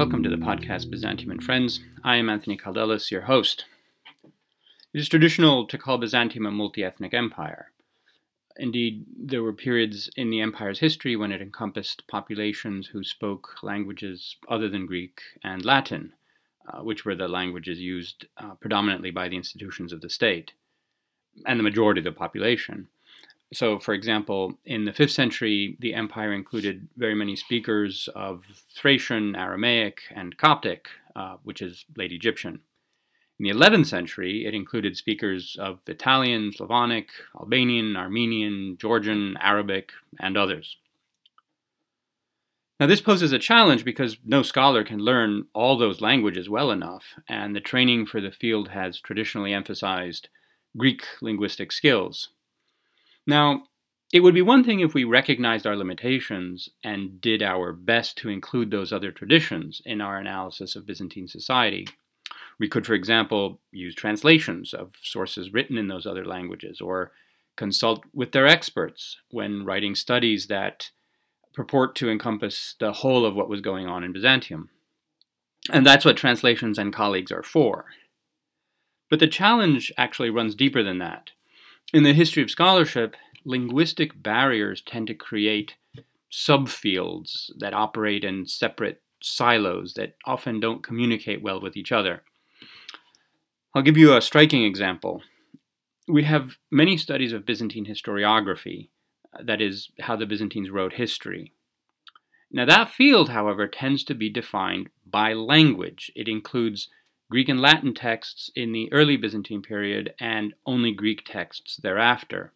Welcome to the podcast Byzantium and Friends. I am Anthony Kaldellis, your host. It is traditional to call Byzantium a multi ethnic empire. Indeed, there were periods in the empire's history when it encompassed populations who spoke languages other than Greek and Latin, uh, which were the languages used uh, predominantly by the institutions of the state, and the majority of the population. So, for example, in the 5th century, the empire included very many speakers of Thracian, Aramaic, and Coptic, uh, which is late Egyptian. In the 11th century, it included speakers of Italian, Slavonic, Albanian, Armenian, Georgian, Arabic, and others. Now, this poses a challenge because no scholar can learn all those languages well enough, and the training for the field has traditionally emphasized Greek linguistic skills. Now, it would be one thing if we recognized our limitations and did our best to include those other traditions in our analysis of Byzantine society. We could, for example, use translations of sources written in those other languages or consult with their experts when writing studies that purport to encompass the whole of what was going on in Byzantium. And that's what translations and colleagues are for. But the challenge actually runs deeper than that. In the history of scholarship, linguistic barriers tend to create subfields that operate in separate silos that often don't communicate well with each other. I'll give you a striking example. We have many studies of Byzantine historiography, uh, that is, how the Byzantines wrote history. Now, that field, however, tends to be defined by language. It includes Greek and Latin texts in the early Byzantine period and only Greek texts thereafter.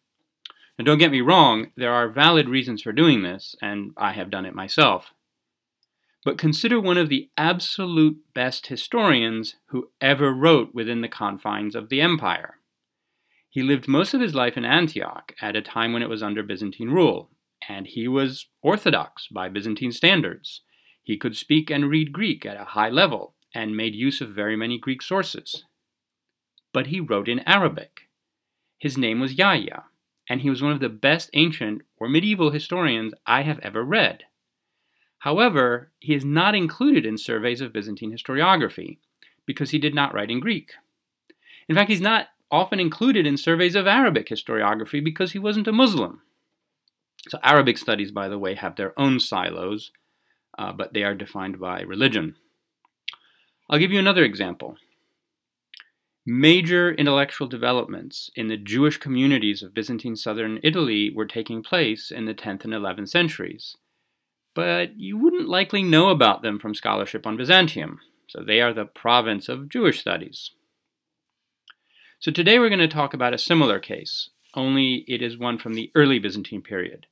And don't get me wrong, there are valid reasons for doing this, and I have done it myself but consider one of the absolute best historians who ever wrote within the confines of the empire. He lived most of his life in Antioch at a time when it was under Byzantine rule, and he was orthodox by Byzantine standards. He could speak and read Greek at a high level and made use of very many Greek sources. But he wrote in Arabic. His name was Yahya, and he was one of the best ancient or medieval historians I have ever read. However, he is not included in surveys of Byzantine historiography because he did not write in Greek. In fact, he's not often included in surveys of Arabic historiography because he wasn't a Muslim. So, Arabic studies, by the way, have their own silos, uh, but they are defined by religion. I'll give you another example. Major intellectual developments in the Jewish communities of Byzantine southern Italy were taking place in the 10th and 11th centuries but you wouldn't likely know about them from scholarship on Byzantium, so they are the province of Jewish studies. So today we're going to talk about a similar case, only it is one from the early Byzantine period.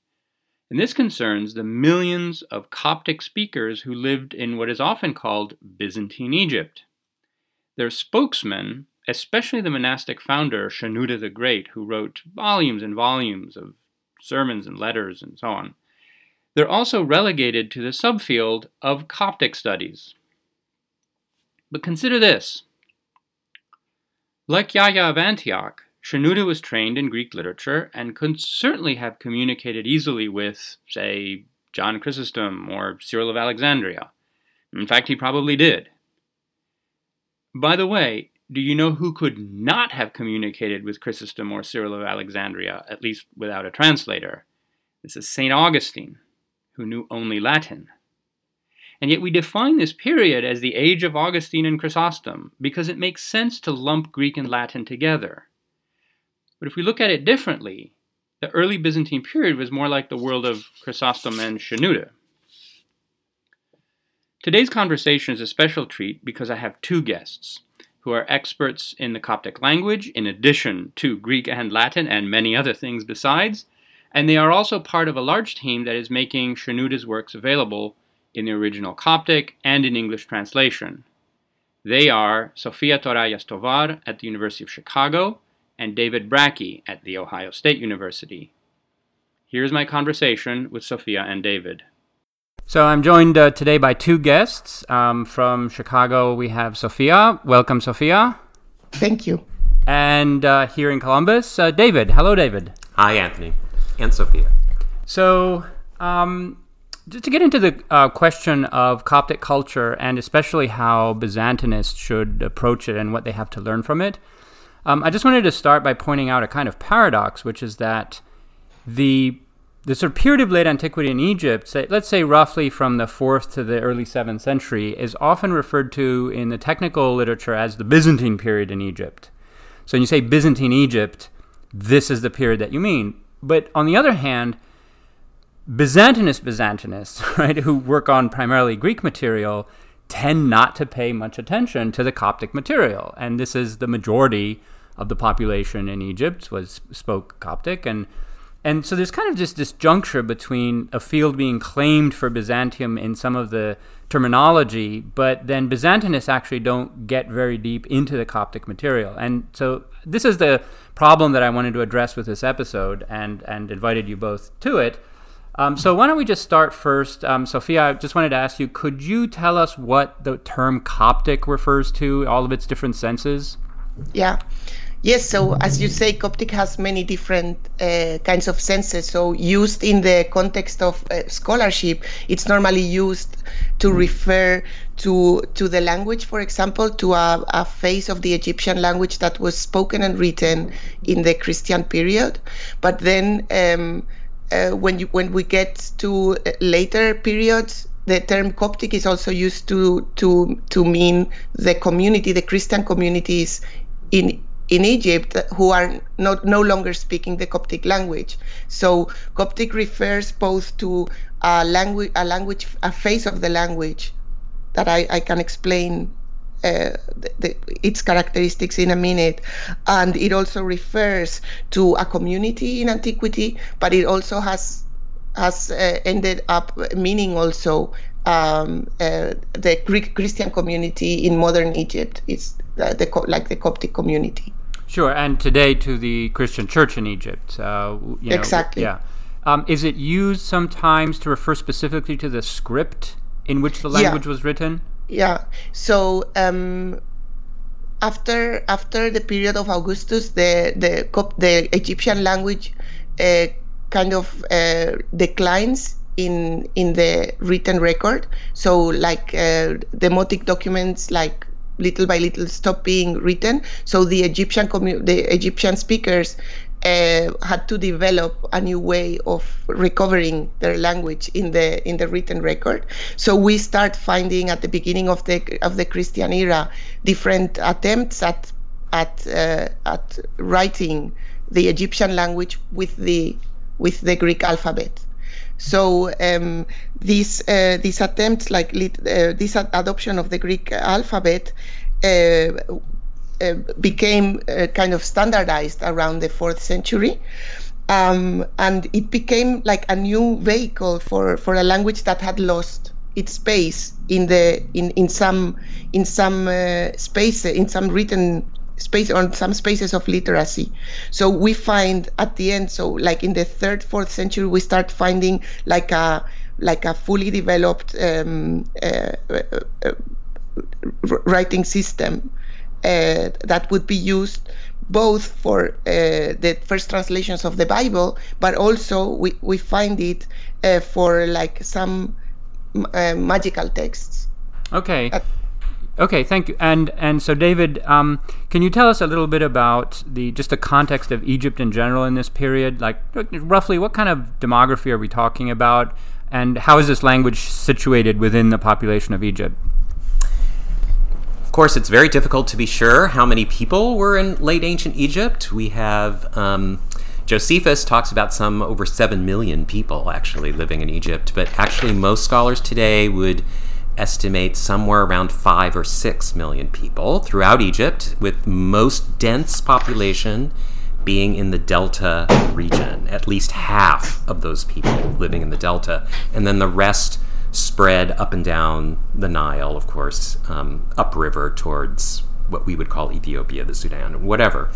And this concerns the millions of Coptic speakers who lived in what is often called Byzantine Egypt. Their spokesmen, especially the monastic founder Shenouda the Great, who wrote volumes and volumes of sermons and letters and so on, they're also relegated to the subfield of Coptic studies. But consider this. Like Yahya of Antioch, Shenouda was trained in Greek literature and could certainly have communicated easily with, say, John Chrysostom or Cyril of Alexandria. In fact, he probably did. By the way, do you know who could not have communicated with Chrysostom or Cyril of Alexandria, at least without a translator? This is St. Augustine who knew only Latin. And yet we define this period as the age of Augustine and Chrysostom because it makes sense to lump Greek and Latin together. But if we look at it differently, the early Byzantine period was more like the world of Chrysostom and Shenouda. Today's conversation is a special treat because I have two guests who are experts in the Coptic language, in addition to Greek and Latin and many other things besides, and they are also part of a large team that is making Shenouda's works available in the original Coptic and in English translation. They are Sofia Torallas Tovar at the University of Chicago and David Brakke at The Ohio State University. Here's my conversation with Sophia and David. So I'm joined uh, today by two guests. Um, from Chicago, we have Sophia. Welcome, Sophia. Thank you. And uh, here in Columbus, uh, David. Hello, David. Hi, Anthony. And Sophia. So, um, to get into the uh, question of Coptic culture and especially how Byzantinists should approach it and what they have to learn from it, um, I just wanted to start by pointing out a kind of paradox, which is that the the sort of period of late antiquity in Egypt, let's say roughly from the fourth to the early seventh century, is often referred to in the technical literature as the Byzantine period in Egypt. So when you say Byzantine Egypt, this is the period that you mean. But on the other hand, Byzantinist Byzantinists, right, who work on primarily Greek material, tend not to pay much attention to the Coptic material, and this is the majority of the population in Egypt was spoke Coptic, and and so there's kind of just this juncture between a field being claimed for Byzantium in some of the terminology, but then Byzantinists actually don't get very deep into the Coptic material, and so this is the problem that I wanted to address with this episode, and and invited you both to it um, so why don't we just start first, um, Sophia? I just wanted to ask you: Could you tell us what the term Coptic refers to, all of its different senses? Yeah. Yes, so as you say, Coptic has many different uh, kinds of senses. So, used in the context of uh, scholarship, it's normally used to refer to to the language, for example, to a, a phase of the Egyptian language that was spoken and written in the Christian period. But then um, uh, when you when we get to uh, later periods, the term Coptic is also used to to to mean the community, the Christian communities in in Egypt who are not no longer speaking the Coptic language. So Coptic refers both to a language, a language, a phase of the language that I, I can explain uh, the, the, its characteristics in a minute. And it also refers to a community in antiquity, but it also has has uh, ended up meaning also um, uh, the Greek Christian community in modern Egypt. It's uh, the, like the Coptic community. Sure, and today to the Christian Church in Egypt. Uh, you know, exactly. Yeah. Um, is it used sometimes to refer specifically to the script in which the language yeah. was written? Yeah. So um, after after the period of Augustus, the the the Egyptian language uh, kind of uh, declines in in the written record. So like uh, demotic documents, like little by little stop being written. So the Egyptian commu- the Egyptian speakers uh, had to develop a new way of recovering their language in the in the written record. So we start finding at the beginning of the of the Christian era different attempts at at uh, at writing the Egyptian language with the with the Greek alphabet. So um, these uh, attempts, like uh, this adoption of the Greek alphabet, uh, uh, became uh, kind of standardized around the fourth century. Um, and it became like a new vehicle for, for a language that had lost its space in the in, in some in some uh, space in some written space on some spaces of literacy. So we find at the end, so like in the third, fourth century, we start finding like a like a fully developed um, uh, uh, uh, writing system uh, that would be used both for uh, the first translations of the Bible, but also we, we find it uh, for like some uh, magical texts. Okay. Okay, thank you. And and so, David, um, can you tell us a little bit about the just the context of Egypt in general in this period? Like roughly, what kind of demography are we talking about, and how is this language situated within the population of Egypt? Of course, it's very difficult to be sure how many people were in late ancient Egypt. We have um, Josephus talks about some over 7 million people actually living in Egypt, but actually, most scholars today would estimate somewhere around 5 or 6 million people throughout Egypt, with most dense population being in the Delta region, at least half of those people living in the Delta, and then the rest spread up and down the Nile, of course, um, upriver towards what we would call Ethiopia, the Sudan, whatever.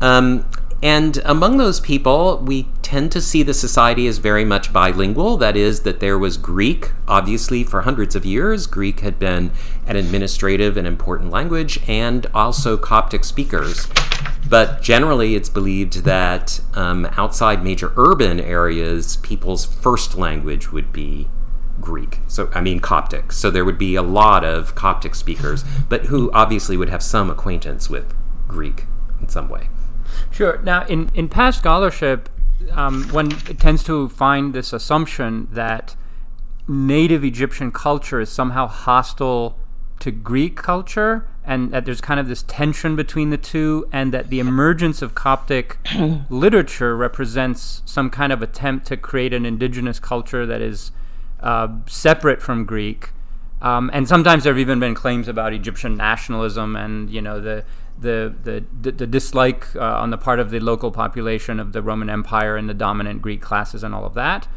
Um, and among those people, we tend to see the society as very much bilingual. That is, that there was Greek, obviously, for hundreds of years. Greek had been an administrative and important language, and also Coptic speakers But generally, it's believed that um, outside major urban areas, people's first language would be Greek. So, I mean, Coptic. So, there would be a lot of Coptic speakers, but who obviously would have some acquaintance with Greek in some way. Sure. Now, in, in past scholarship, um, one tends to find this assumption that native Egyptian culture is somehow hostile to Greek culture, and that there's kind of this tension between the two, and that the emergence of Coptic literature represents some kind of attempt to create an indigenous culture that is uh, separate from Greek. Um, and sometimes there have even been claims about Egyptian nationalism and you know the the the, the, dislike uh, on the part of the local population of the Roman Empire and the dominant Greek classes and all of that.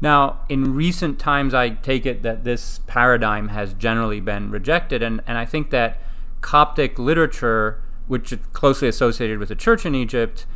Now, in recent times, I take it that this paradigm has generally been rejected, and, and I think that Coptic literature, which is closely associated with the church in Egypt,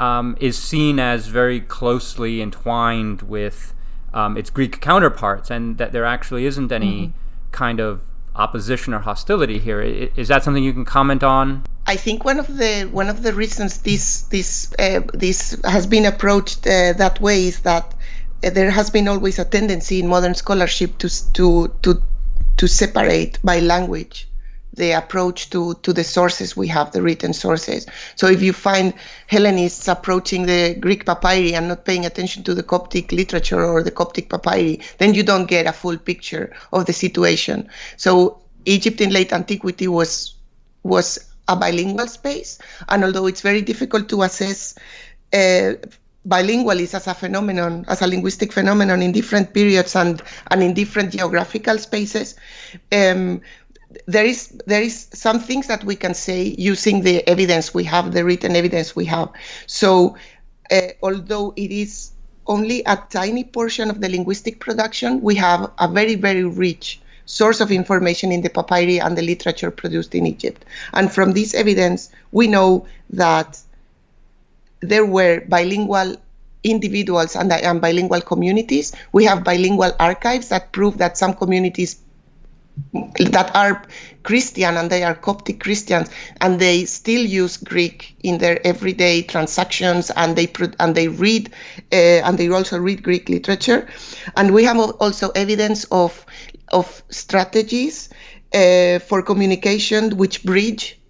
um, is seen as very closely entwined with um, its Greek counterparts, and that there actually isn't any mm-hmm. kind of opposition or hostility here. Is that something you can comment on? I think one of the one of the reasons this this uh, this has been approached uh, that way is that there has been always a tendency in modern scholarship to to to to separate by language the approach to, to the sources we have, the written sources. So if you find Hellenists approaching the Greek papyri and not paying attention to the Coptic literature or the Coptic papyri, then you don't get a full picture of the situation. So Egypt in late antiquity was was a bilingual space, and although it's very difficult to assess uh, bilingualism as a phenomenon, as a linguistic phenomenon in different periods and, and in different geographical spaces. Um, there is there is some things that we can say using the evidence we have, the written evidence we have. So, uh, although it is only a tiny portion of the linguistic production, we have a very very rich source of information in the papyri and the literature produced in Egypt. And from this evidence, we know that there were bilingual individuals and, and bilingual communities. We have bilingual archives that prove that some communities that are Christian and they are Coptic Christians and they still use Greek in their everyday transactions and they and they read uh, and they also read Greek literature and we have also evidence of of strategies uh, for communication which bridge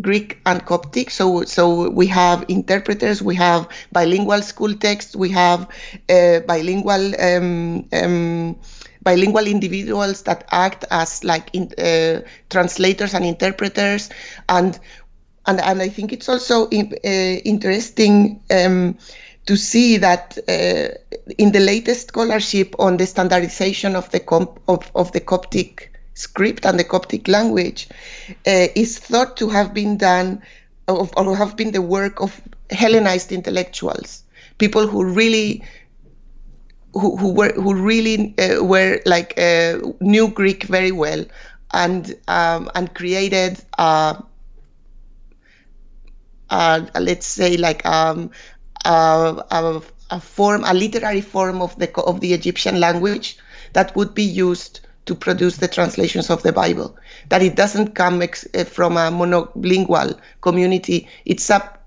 Greek and Coptic. So, so we have interpreters, we have bilingual school texts, we have uh, bilingual um, um, bilingual individuals that act as like in, uh, translators and interpreters, and and and I think it's also in, uh, interesting. Um, to see that uh, in the latest scholarship on the standardization of the comp- of, of the Coptic script and the Coptic language uh, is thought to have been done of, or have been the work of Hellenized intellectuals, people who really who, who were who really uh, were like uh, knew Greek very well and um, and created uh, let's say like um, a, a form a literary form of the of the Egyptian language that would be used to produce the translations of the Bible. That it doesn't come ex- eh, from a monolingual community. It's a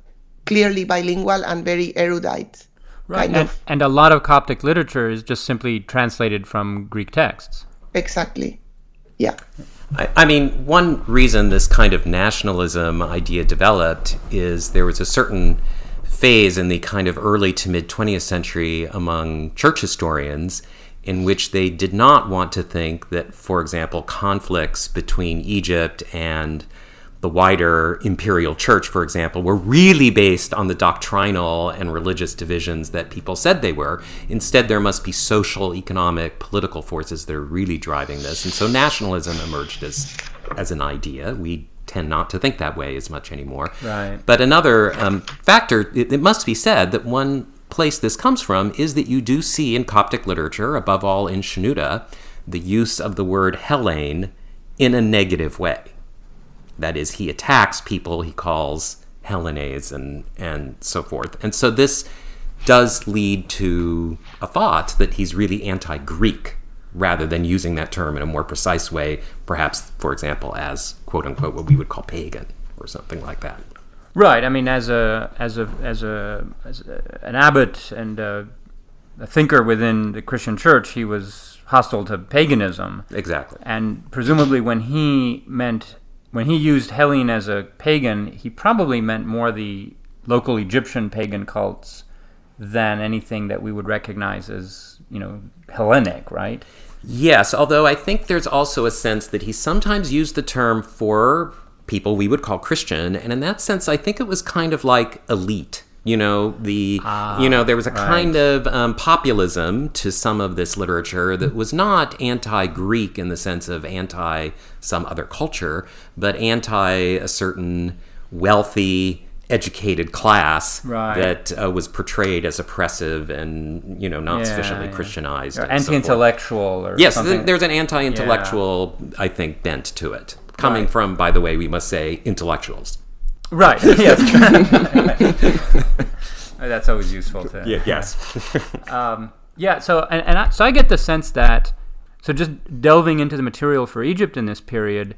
clearly bilingual and very erudite. Right, and, and a lot of Coptic literature is just simply translated from Greek texts. Exactly. Yeah. I, I mean, one reason this kind of nationalism idea developed is there was a certain phase in the kind of early to mid 20th century among church historians in which they did not want to think that, for example, conflicts between Egypt and the wider imperial church, for example, were really based on the doctrinal and religious divisions that people said they were. Instead, there must be social, economic, political forces that are really driving this. And so nationalism emerged as, as an idea. We tend not to think that way as much anymore. Right. But another um, factor, it, it must be said that one place this comes from is that you do see in Coptic literature, above all in Shenouda, the use of the word Hellene in a negative way. That is, he attacks people he calls Hellenes and, and so forth. And so this does lead to a thought that he's really anti Greek rather than using that term in a more precise way, perhaps, for example, as quote unquote what we would call pagan or something like that. Right. I mean, as a as a as a as a, an abbot and a, a thinker within the Christian Church, he was hostile to paganism. Exactly. And presumably, when he meant when he used Hellene as a pagan, he probably meant more the local Egyptian pagan cults than anything that we would recognize as you know Hellenic, right? Yes, although I think there's also a sense that he sometimes used the term for people we would call Christian, and in that sense, I think it was kind of like elite. You know, the Ah, you know there was a right. kind of um, populism to some of this literature that was not anti-Greek in the sense of anti some other culture, but anti a certain wealthy, educated class Right. that uh, was portrayed as oppressive and you know not Yeah, sufficiently yeah. Christianized. Or and anti-intellectual, or Yes, something. there's an anti-intellectual, I think, bent to it. Coming Right. from, by the way, we must say, intellectuals. right. Yes. That's always useful to. yes. Um, yeah. So and, and I, so I get the sense that so just delving into the material for Egypt in this period,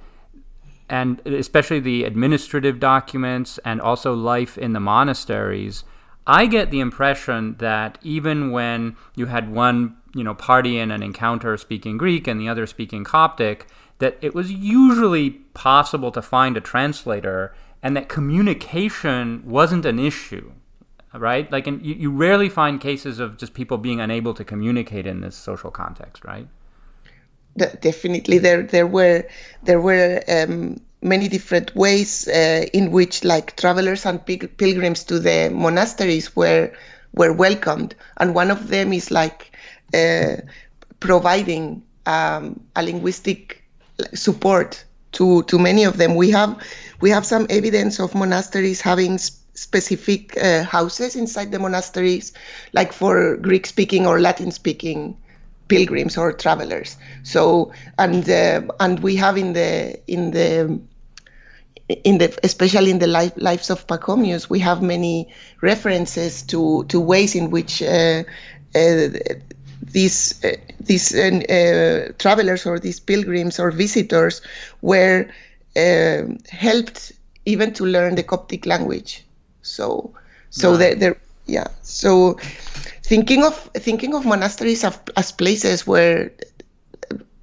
and especially the administrative documents and also life in the monasteries, I get the impression that even when you had one you know party in an encounter speaking Greek and the other speaking Coptic, that it was usually possible to find a translator and that communication wasn't an issue right? Like, and you, you rarely find cases of just people being unable to communicate in this social context, right? De- definitely there there were there were um, many different ways uh, in which like travelers and pil- pilgrims to the monasteries were were welcomed. And one of them is like uh, providing um, a linguistic support to to many of them. We have we have some evidence of monasteries having s- specific uh, houses inside the monasteries like for greek speaking or latin speaking pilgrims or travelers. So and uh, and we have in the in the in the especially in the life, lives of Pachomius, we have many references to to ways in which uh, uh, these uh, these uh, uh, travelers or these pilgrims or visitors were helped even to learn the Coptic language. So so there there yeah so thinking of thinking of monasteries as, as places where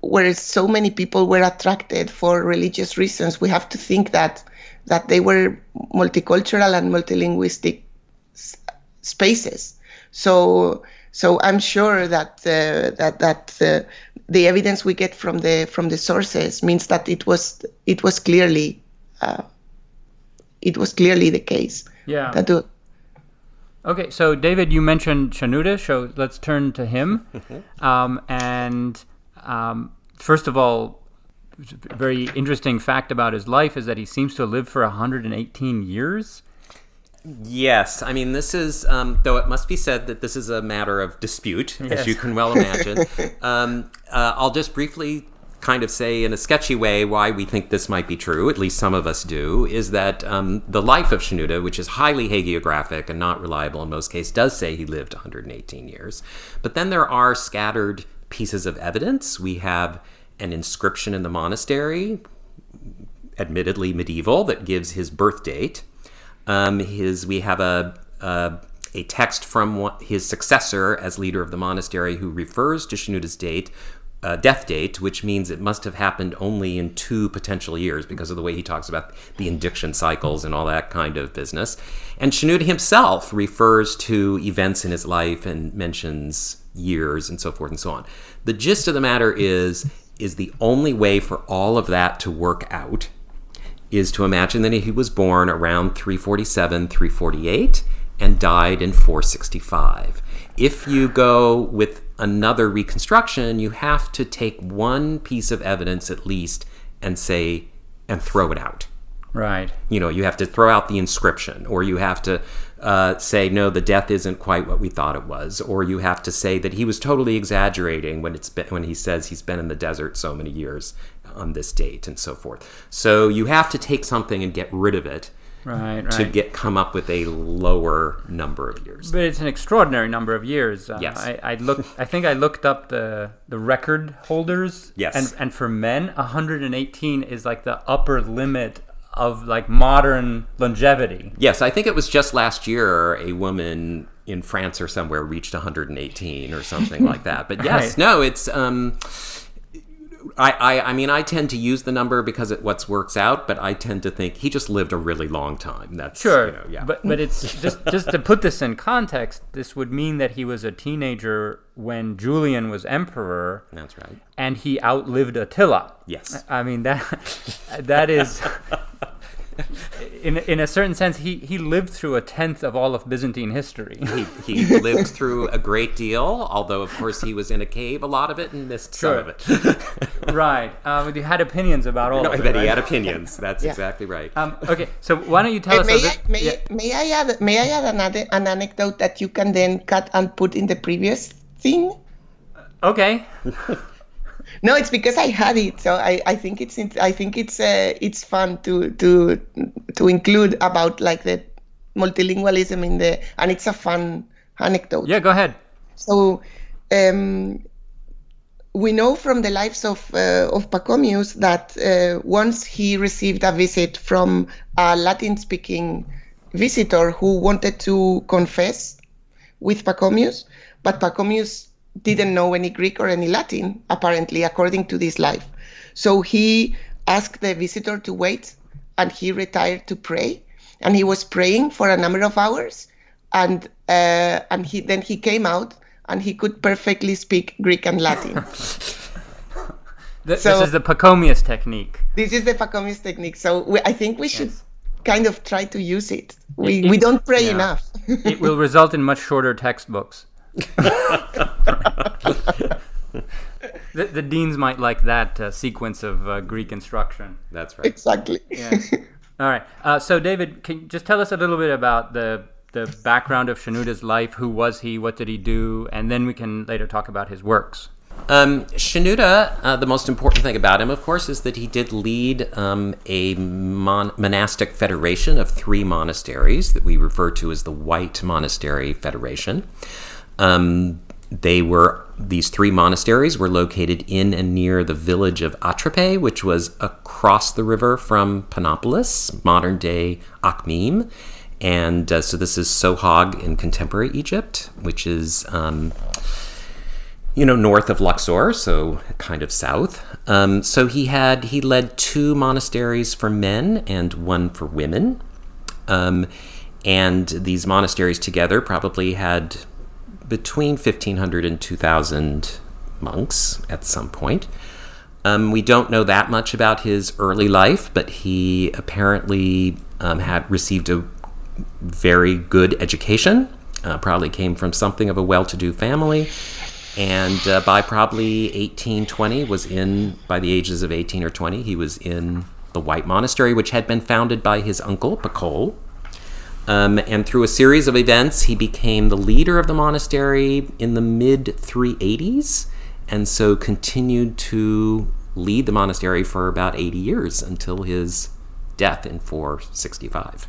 where so many people were attracted for religious reasons, we have to think that that they were multicultural and multilinguistic s- spaces. So so I'm sure that uh, that that uh, the evidence we get from the from the sources means that it was it was clearly uh, it was clearly the case. Yeah. That Okay, so David, you mentioned Shenouda, so let's turn to him. um, and um, first of all, a very interesting fact about his life is that he seems to have lived for 118 years. Yes, I mean, this is, um, though it must be said that this is a matter of dispute, Yes. as you can well imagine. um, uh, I'll just briefly kind of say in a sketchy way why we think this might be true, at least some of us do, is that um, the life of Shenouda, which is highly hagiographic and not reliable in most cases, does say he lived 118 years. But then there are scattered pieces of evidence. We have an inscription in the monastery, admittedly medieval, that gives his birth date. Um, his we have a, a a text from his successor as leader of the monastery who refers to Shenouda's date, uh, death date, which means it must have happened only in two potential years because of the way he talks about the indiction cycles and all that kind of business. And Shenouda himself refers to events in his life and mentions years and so forth and so on. The gist of the matter is is the only way for all of that to work out is to imagine that he was born around 347, 348, and died in 465. If you go with another reconstruction, you have to take one piece of evidence at least and say, and throw it out. Right. You know, you have to throw out the inscription, or you have to uh, say, no, the death isn't quite what we thought it was, or you have to say that he was totally exaggerating when it's been, when he says he's been in the desert so many years on this date, and so forth. So you have to take something and get rid of it Right. Right. to get come up with a lower number of years. But it's an extraordinary number of years. Uh, Yes. I, I looked. I think I looked up the the record holders. Yes. And and for men, 118 is like the upper limit of like modern longevity. Yes, I think it was just last year a woman in France or somewhere reached 118 or something like that. But yes, Right. no, it's um I, I, I mean, I tend to use the number because it what works out, but I tend to think he just lived a really long time. That's Sure, you know, yeah. but but it's just just to put this in context. This would mean that he was a teenager when Julian was emperor, that's right. and he outlived Attila. Yes. I mean that that is in in a certain sense he he lived through a tenth of all of Byzantine history. He, he lived through a great deal, although of course he was in a cave a lot of it and missed Sure. some of it. right. Um, he had opinions about all no, of it. but right? he had opinions. That's Yeah. exactly right. um, okay, so why don't you tell us? a may, bit- I, may, yeah. I, may I add may I add another an anecdote that you can then cut and put in the previous thing? Okay. No, it's because I had it, so I, I think it's I think it's uh, it's fun to to to include about like the multilingualism in the and it's a fun anecdote. Yeah, go ahead. So um, we know from the lives of uh, of Pachomius that uh, once he received a visit from a Latin-speaking visitor who wanted to confess with Pachomius, but Pachomius didn't know any Greek or any Latin, apparently, according to this life. So he asked the visitor to wait, and he retired to pray. And he was praying for a number of hours, and uh, and he then he came out and he could perfectly speak Greek and Latin. Th- So- this is the Pachomius technique. this is the Pachomius technique. So we, I think we should Yes. kind of try to use it. We It- we don't pray yeah. enough. It will result in much shorter textbooks. The, the deans might like that uh, sequence of uh, Greek instruction. That's right. exactly. Yes. All right. Uh, so, David, can you just tell us a little bit about the the background of Shenouda's life? Who was he? What did he do? And then we can later talk about his works. Um, Shenouda, uh, the most important thing about him, of course, is that he did lead um, a mon- monastic federation of three monasteries that we refer to as the White Monastery Federation. Um, they were these three monasteries were located in and near the village of Atripe, which was across the river from Panopolis, modern day Akhmim. And uh, so this is Sohag in contemporary Egypt, which is um, you know, north of Luxor, so kind of south. Um, so he had he led two monasteries for men and one for women, um, and these monasteries together probably had between fifteen hundred and two thousand monks at some point. Um, we don't know that much about his early life, but he apparently um, had received a very good education. Uh, probably came from something of a well-to-do family, and uh, by probably 1820 was in by the ages of 18 or 20 he was in the white monastery which had been founded by his uncle Pacol. Um, and through a series of events he became the leader of the monastery in the mid 380s and so continued to lead the monastery for about 80 years until his death in 465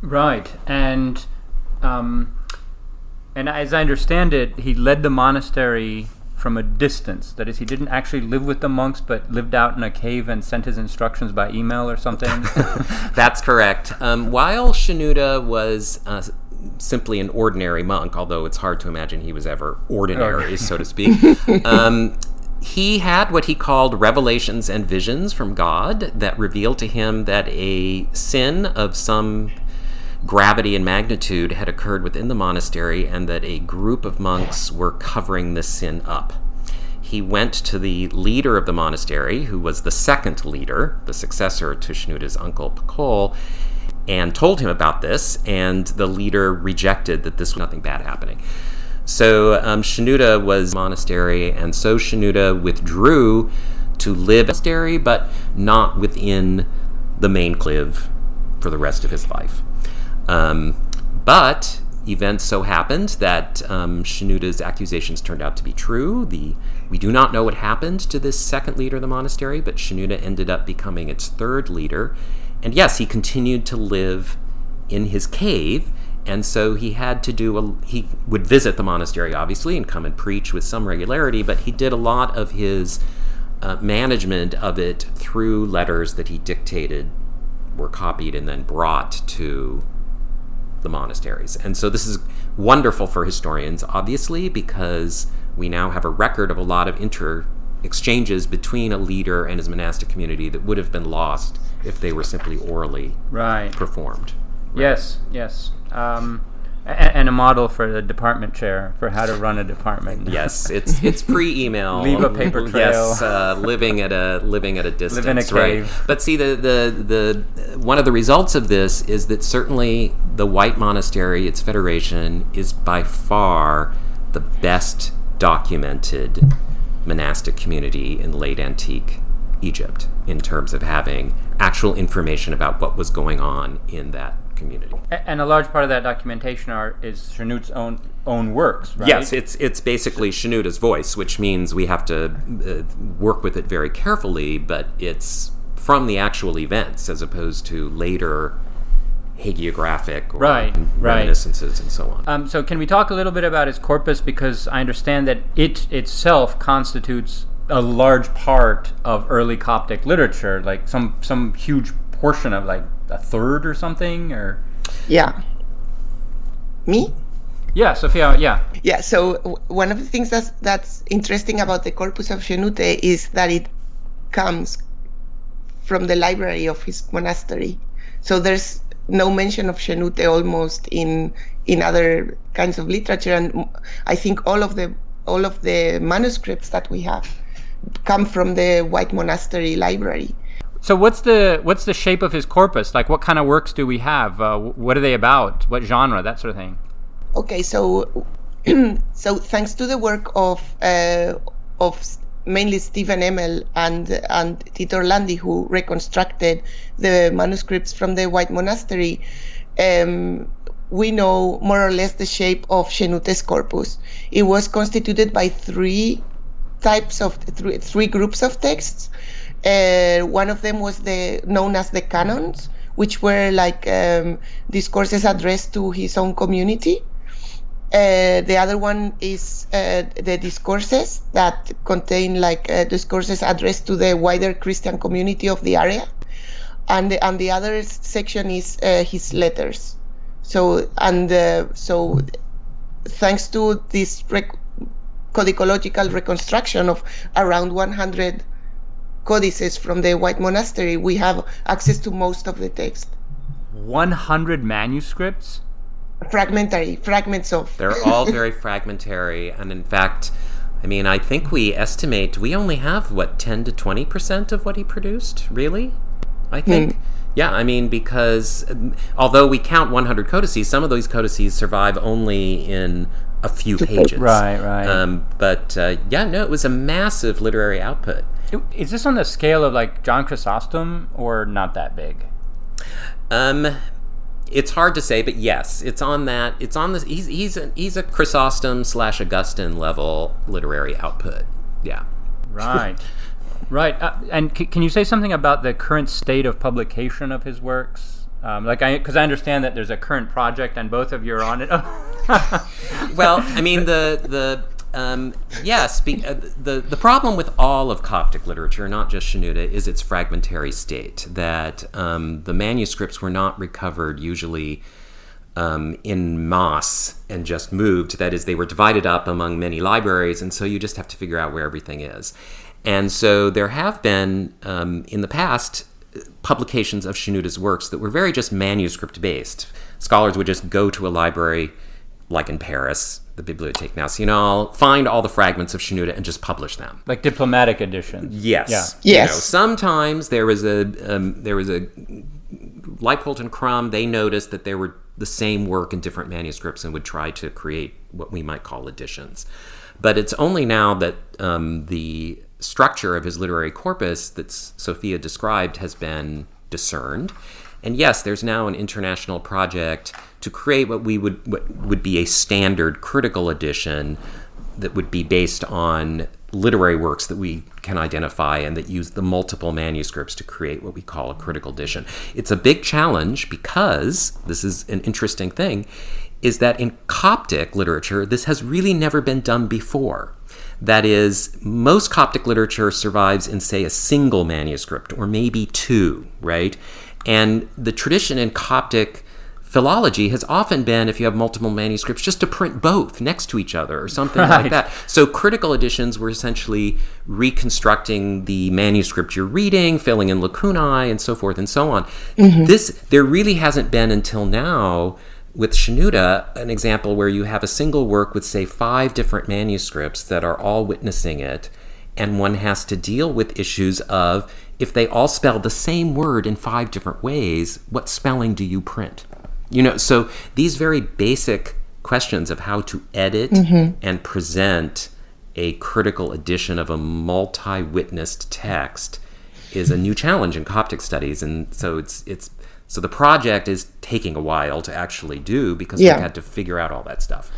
Right, and um, and as I understand it, he led the monastery from a distance. That is, he didn't actually live with the monks, but lived out in a cave and sent his instructions by email or something. That's correct. Um, while Shenouda was uh, simply an ordinary monk, although it's hard to imagine he was ever ordinary, Okay. so to speak, um, he had what he called revelations and visions from God that revealed to him that a sin of some gravity and magnitude had occurred within the monastery and that a group of monks were covering this sin up. He went to the leader of the monastery, who was the second leader, the successor to Shenouda's uncle Pacol, and told him about this, and the leader rejected that this was nothing bad happening. So um, Shenouda was monastery, and so Shenouda withdrew to live the monastery, but not within the main clive for the rest of his life. Um, but events so happened that um, Shenouda's accusations turned out to be true. The we do not know what happened to this second leader of the monastery, but Shenouda ended up becoming its third leader. And yes, he continued to live in his cave, and so he had to do a, he would visit the monastery obviously and come and preach with some regularity, but he did a lot of his uh, management of it through letters that he dictated were copied and then brought to the monasteries. And so this is wonderful for historians, obviously, because we now have a record of a lot of inter exchanges between a leader and his monastic community that would have been lost if they were simply orally Right. performed. Yes, yes. Um, and a model for the department chair for how to run a department. Yes, it's it's pre-email. Leave a paper trail. Yes, uh, living at a living at a distance. in a right? But see, the, the the one of the results of this is that certainly the White Monastery, its federation, is by far the best documented monastic community in late antique Egypt in terms of having actual information about what was going on in that community. And a large part of that documentation are is Shenute's own own works, right? Yes, it's it's basically Shenouda's voice, which means we have to uh, work with it very carefully, but it's from the actual events as opposed to later hagiographic or Right, right. reminiscences and so on. Um, so can we talk a little bit about his corpus because I understand that it itself constitutes a large part of early Coptic literature, like some some huge portion of like a third or something, or Yeah. Me? yeah, Sophia, yeah, Yeah, so w- one of the things that's that's interesting about the Corpus of Shenute is that it comes from the library of his monastery. So there's no mention of Shenute almost in in other kinds of literature, and i think all of the all of the manuscripts that we have come from the White Monastery library. So what's the what's the shape of his corpus? Like, what kind of works do we have? Uh, what are they about? What genre? That sort of thing. Okay, so so thanks to the work of uh, of mainly Stephen Emmel and and Tito Orlandi, who reconstructed the manuscripts from the White Monastery, um, we know more or less the shape of Shenute's corpus. It was constituted by three types of three, three groups of texts. Uh, one of them was the known as the canons, which were like um, discourses addressed to his own community. Uh, the other one is uh, the discourses that contain like uh, discourses addressed to the wider Christian community of the area, and the, and the other section is uh, his letters. So and uh, so, thanks to this rec- codicological reconstruction of around 100 codices from the White Monastery, we have access to most of the text. One hundred manuscripts. Fragmentary fragments of. They're all very fragmentary, and in fact, I mean, I think we estimate we only have what ten to twenty percent of what he produced. Really, I think. Yeah, I mean, because um, although we count 100 codices, some of those codices survive only in a few pages. Right, right. Um, but uh, yeah, no, it was a massive literary output. Is this on the scale of like John Chrysostom or not that big? Um, it's hard to say, but yes, it's on that. It's on this. He's he's a, he's a Chrysostom slash Augustine level literary output. Yeah. Right. right. Uh, and c- can you say something about the current state of publication of his works? Um, like, I because I understand that there's a current project and both of you are on it. Well, I mean the the um, yes, be, uh, the the problem with all of Coptic literature, not just Shenouda, is its fragmentary state. That um, the manuscripts were not recovered usually um, in mass and just moved. That is, they were divided up among many libraries, and so you just have to figure out where everything is. And so there have been um, in the past publications of Shenouda's works that were very just manuscript based. Scholars would just go to a library, like in Paris, the Bibliothèque Nationale, find all the fragments of Shenouda and just publish them. like diplomatic editions. Yes. Yeah. Yes. You know, sometimes there was a um, there was a Leipoldt and Crum. They noticed that there were the same work in different manuscripts and would try to create what we might call editions. But it's only now that um, the structure of his literary corpus that Sophia described has been discerned. And yes, there's now an international project to create what we would what would be a standard critical edition that would be based on literary works that we can identify and that use the multiple manuscripts to create what we call a critical edition. It's a big challenge because this is an interesting thing is that in Coptic literature this has really never been done before. That is, most Coptic literature survives in, say, a single manuscript or maybe two, right? And the tradition in Coptic philology has often been, if you have multiple manuscripts, just to print both next to each other or something Right. like that. So critical editions were essentially reconstructing the manuscript you're reading, filling in lacunae, and so forth and so on. Mm-hmm. This there really hasn't been until now with Shenouda an example where you have a single work with say five different manuscripts that are all witnessing it, and one has to deal with issues of if they all spell the same word in five different ways, what spelling do you print? You know, so these very basic questions of how to edit mm-hmm. and present a critical edition of a multi witnessed text is a new challenge in Coptic studies. And so it's, it's, so the project is taking a while to actually do because Yeah. we've had to figure out all that stuff.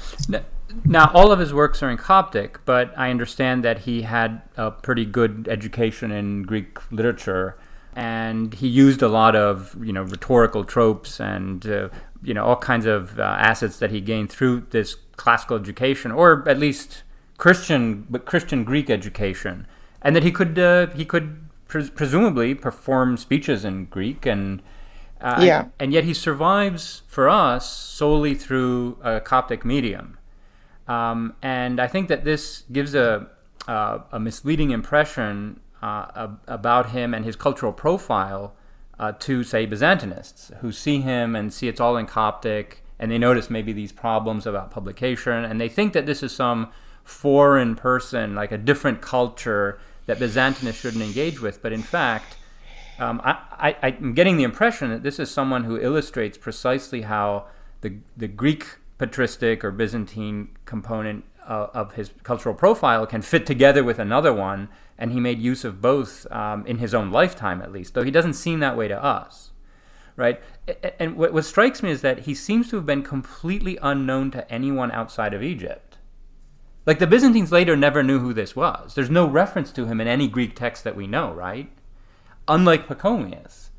Now, all of his works are in Coptic, but I understand that he had a pretty good education in Greek literature, and he used a lot of you know rhetorical tropes and uh, you know all kinds of uh, assets that he gained through this classical education, or at least Christian but Christian Greek education, and that he could uh, he could pres- presumably perform speeches in Greek and. Uh, Yeah. and yet he survives for us solely through a Coptic medium. Um, and I think that this gives a, a misleading impression uh, ab- about him and his cultural profile uh, to, say, Byzantinists who see him and see it's all in Coptic and they notice maybe these problems about publication and they think that this is some foreign person, like a different culture that Byzantinists shouldn't engage with. But in fact, um, I, I'm getting the impression that this is someone who illustrates precisely how the, the Greek patristic or Byzantine component uh, of his cultural profile can fit together with another one, and he made use of both um, in his own lifetime, at least, though he doesn't seem that way to us. Right? And what, what strikes me is that he seems to have been completely unknown to anyone outside of Egypt. Like the Byzantines later never knew who this was. There's no reference to him in any Greek text that we know, right? unlike Pachomius.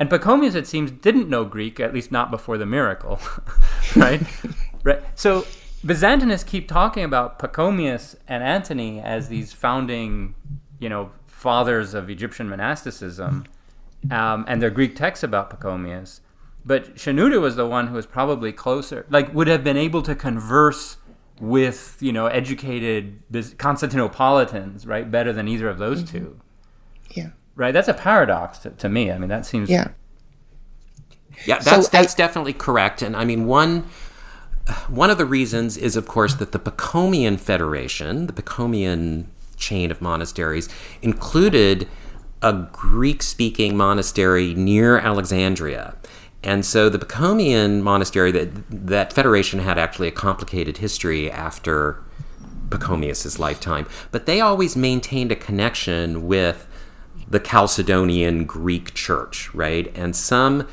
And Pachomius, it seems, didn't know Greek, at least not before the miracle, right? right. So Byzantinists keep talking about Pachomius and Antony as these founding, you know, fathers of Egyptian monasticism, um, and their Greek texts about Pachomius. But Shenouda was the one who was probably closer, like would have been able to converse with, you know, educated Constantinopolitans, right, better than either of those two Yeah. Right that's a paradox to, to me i mean that seems Yeah. Yeah, So that's I- that's definitely correct. And I mean one one of the reasons is of course that the Pachomian Federation, the Pachomian chain of monasteries, included a Greek-speaking monastery near Alexandria. And so the Pachomian monastery that that federation had actually a complicated history after Pachomius's lifetime, but they always maintained a connection with the Chalcedonian Greek church, right? And some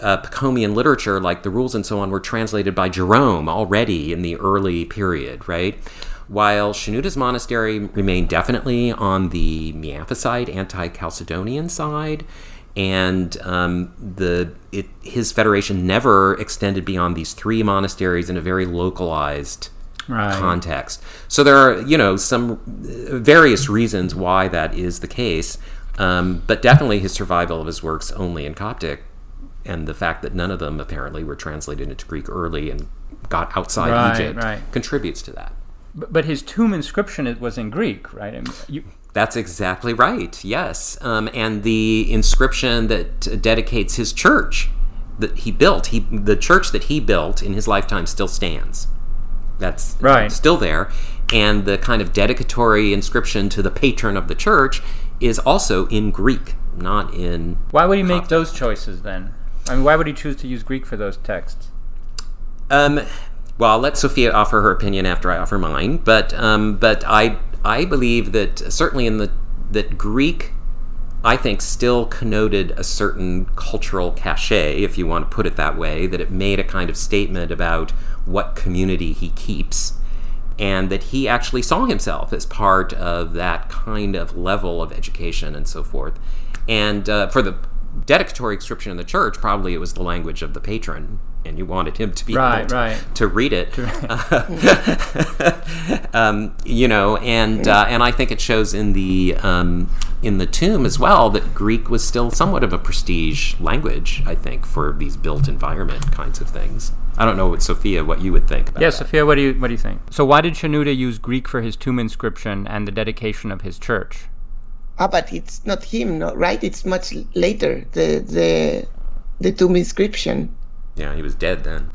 uh, Pachomian literature, like the rules and so on, were translated by Jerome already in the early period, right? While Shenouda's monastery remained definitely on the Miaphysite, anti-Chalcedonian side, and um, the it, his federation never extended beyond these three monasteries in a very localized Right. context. So there are, you know, some uh, various reasons why that is the case, um, but definitely his survival of his works only in Coptic, and the fact that none of them apparently were translated into Greek early and got outside Right, Egypt right. contributes to that. but, but his tomb inscription was in greek right I mean, you, That's exactly right. Yes, um, and the inscription that dedicates his church that he built, he the church that he built in his lifetime still stands. That's Right. still there, and the kind of dedicatory inscription to the patron of the church is also in Greek, not in. why would he make Coptic. those choices then i mean why would he choose to use greek for those texts Um, well, I'll let Sofia offer her opinion after I offer mine, but um, but I I believe that certainly in the that Greek, I think still connoted a certain cultural cachet, if you want to put it that way, that it made a kind of statement about what community he keeps, and that he actually saw himself as part of that kind of level of education and so forth. And uh, for the dedicatory inscription in the church, probably it was the language of the patron, and you wanted him to be Right, able to, right. to read it. um, you know, and uh, and I think it shows in the um, in the tomb as well that Greek was still somewhat of a prestige language. I think for these built environment kinds of things. I don't know, what Sofia, what you would think about Yeah, that. Sofia, what do you what do you think? So why did Shenouda use Greek for his tomb inscription and the dedication of his church? Ah, but it's not him, no, right? It's much later. The the the tomb inscription. Yeah, he was dead then.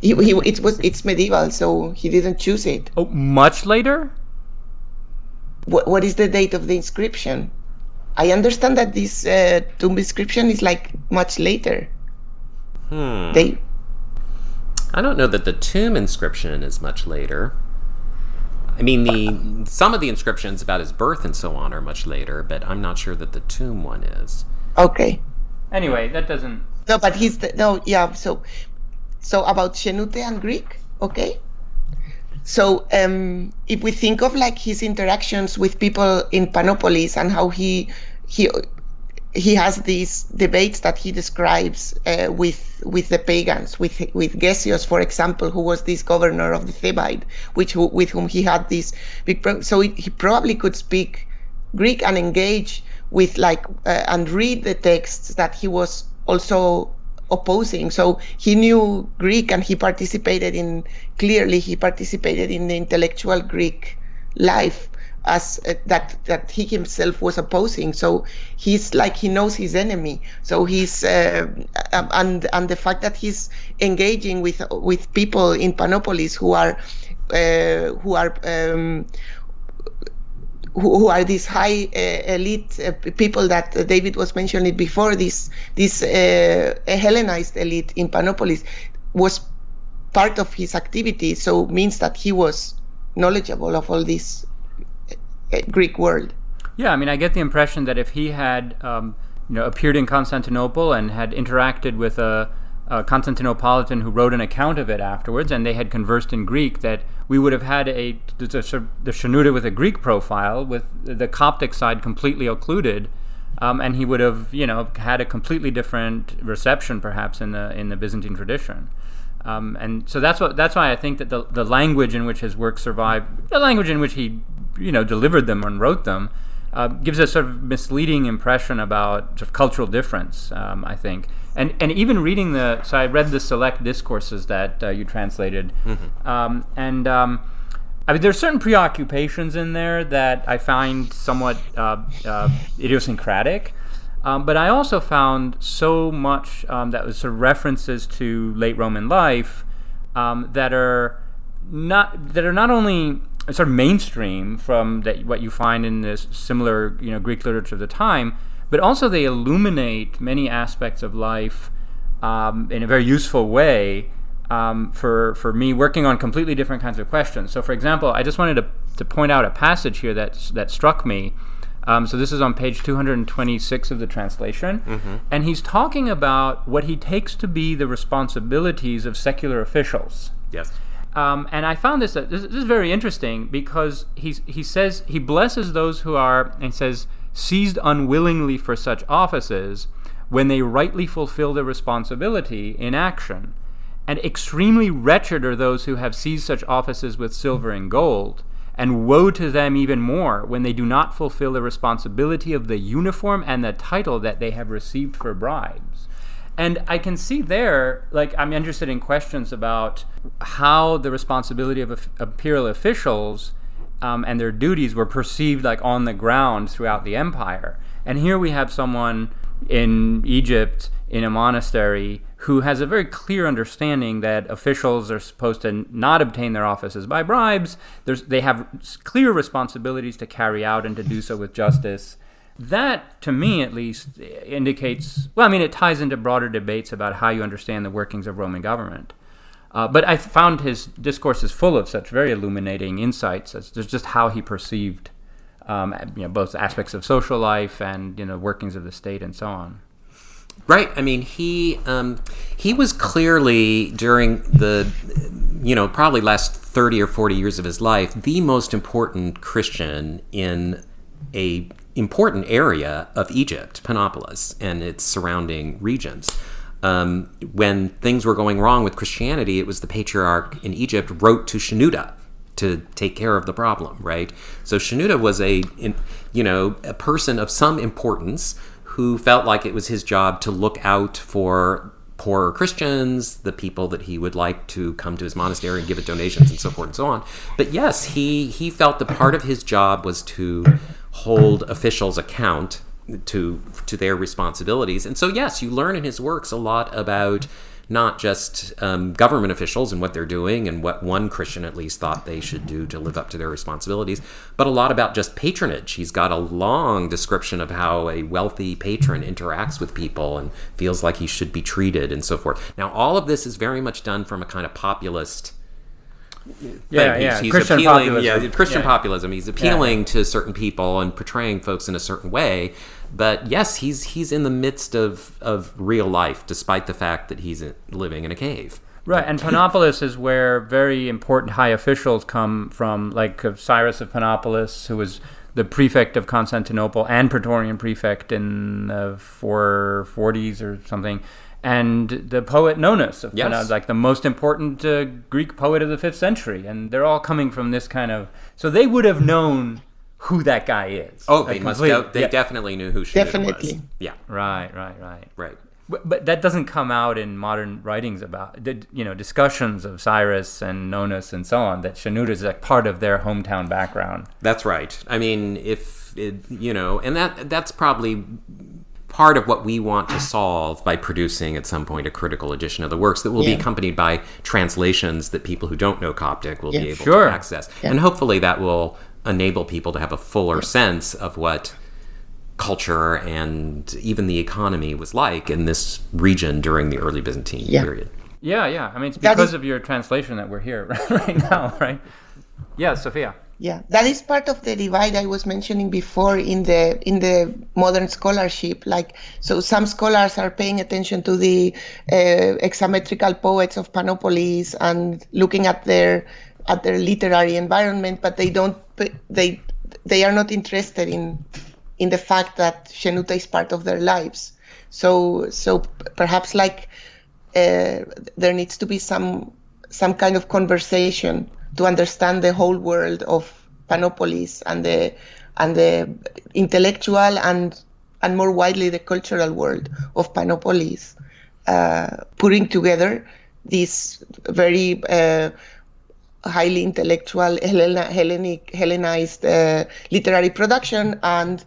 He, he it was it's medieval, so he didn't choose it. Oh, much later? What, what is the date of the inscription? I understand that this uh, tomb inscription is like much later. Hmm. They I don't know that the tomb inscription is much later. I mean, the some of the inscriptions about his birth and so on are much later, but I'm not sure that the tomb one is. okay. Anyway, that doesn't. No, but he's the, no, yeah. So, so about Shenute and Greek, okay. So, um, if we think of like his interactions with people in Panopolis and how he he he has these debates that he describes uh, with with the pagans, with with Gesios, for example, who was this governor of the Thebaid, which with whom he had this big. Pro- so he probably could speak Greek and engage with like uh, and read the texts that he was also opposing. So he knew Greek and he participated in clearly he participated in the intellectual Greek life as uh, that that he himself was opposing. So he's like he knows his enemy. So he's uh, um, and and the fact that he's engaging with with people in Panopolis who are uh, who are um, who, are these high uh, elite uh, people that David was mentioning before, this this uh, Hellenized elite in Panopolis was part of his activity, so means that he was knowledgeable of all this Greek world. Yeah, I mean, I get the impression that if he had, um, you know, appeared in Constantinople and had interacted with a, a Constantinopolitan who wrote an account of it afterwards, and they had conversed in Greek, that we would have had a the, the, Shenouda with a Greek profile, with the Coptic side completely occluded, um, and he would have, you know, had a completely different reception, perhaps in the in the Byzantine tradition. Um, and so that's what that's why I think that the the language in which his work survived, the language in which he, you know, delivered them and wrote them, uh, gives a sort of misleading impression about sort of cultural difference. Um, I think, and and even reading the so I read the select discourses that uh, you translated, um, and. Um, I mean, there are certain preoccupations in there that I find somewhat uh, uh, idiosyncratic. Um, but I also found so much um, that was sort of references to late Roman life um, that are not that are not only sort of mainstream from that what you find in this similar you know Greek literature of the time, but also they illuminate many aspects of life um, in a very useful way um, for for me working on completely different kinds of questions. So, for example, I just wanted to, to point out a passage here that that struck me. Um, so this is on page 226 of the translation, and he's talking about what he takes to be the responsibilities of secular officials. Yes. Um, and I found this, uh, this this is very interesting because he's, he says he blesses those who are and says seized unwillingly for such offices when they rightly fulfill their responsibility in action, and extremely wretched are those who have seized such offices with silver and gold. And woe to them even more when they do not fulfill the responsibility of the uniform and the title that they have received for bribes. And I can see there, like, I'm interested in questions about how the responsibility of imperial officials um, and their duties were perceived, like, on the ground throughout the empire. And here we have someone in Egypt in a monastery who has a very clear understanding that officials are supposed to not obtain their offices by bribes. There's, they have clear responsibilities to carry out and to do so with justice. That, to me at least, indicates well, I mean, it ties into broader debates about how you understand the workings of Roman government. Uh, but I found his discourses full of such very illuminating insights as just how he perceived um, you know, both aspects of social life and you know workings of the state and so on. Right. I mean, he um, he was clearly during the you know probably last thirty or forty years of his life the most important Christian in a important area of Egypt, Panopolis, and its surrounding regions. Um, when things were going wrong with Christianity, it was the patriarch in Egypt wrote to Shenouda to take care of the problem, right? So Shenouda was a, in, you know, a person of some importance who felt like it was his job to look out for poorer Christians, the people that he would like to come to his monastery and give it donations and so forth and so on. But yes, he he felt that part of his job was to hold officials account to to their responsibilities. And so yes, you learn in his works a lot about not just um, government officials and what they're doing and what one Christian at least thought they should do to live up to their responsibilities, but a lot about just patronage. He's got a long description of how a wealthy patron interacts with people and feels like he should be treated and so forth. Now, all of this is very much done from a kind of populist. Yeah, yeah, He's, Christian appealing, populism. yeah, Christian Yeah. populism. He's appealing to certain people and portraying folks in a certain way. But yes, he's he's in the midst of of real life, despite the fact that he's living in a cave. Right, and Panopolis is where very important high officials come from, like uh, Cyrus of Panopolis, who was the prefect of Constantinople and Praetorian prefect in the 440s or something, and the poet Nonnus of Yes. Panopolis, like the most important uh, Greek poet of the fifth century, and they're all coming from this kind of. So they would have known who that guy is. Oh, Like, they must. completely. De- they Yeah. definitely knew who Shenouda was. Definitely. Yeah. Right, right, right. Right. But, but that doesn't come out in modern writings about the- you know discussions of Cyrus and Nonnus and so on. That Shenouda is like part of their hometown background. That's right. I mean, if it, you know, and that that's probably part of what we want to solve by producing at some point a critical edition of the works that will be accompanied by translations that people who don't know Coptic will be able Sure. to access. And hopefully that will enable people to have a fuller sense of what culture and even the economy was like in this region during the early Byzantine Yeah. period. Yeah, yeah. I mean, it's because is- of your translation that we're here right now, right? Yeah, Sofia. Yeah, that is part of the divide I was mentioning before in the in the modern scholarship. Like, so some scholars are paying attention to the uh, poets of Panopolis and looking at their at their literary environment, but they don't they they are not interested in in the fact that Shenute is part of their lives. So so perhaps like uh, there needs to be some some kind of conversation to understand the whole world of Panopolis and the and the intellectual and and more widely the cultural world of Panopolis, uh, putting together this very uh, highly intellectual Hellena, Hellenic Hellenized uh, literary production and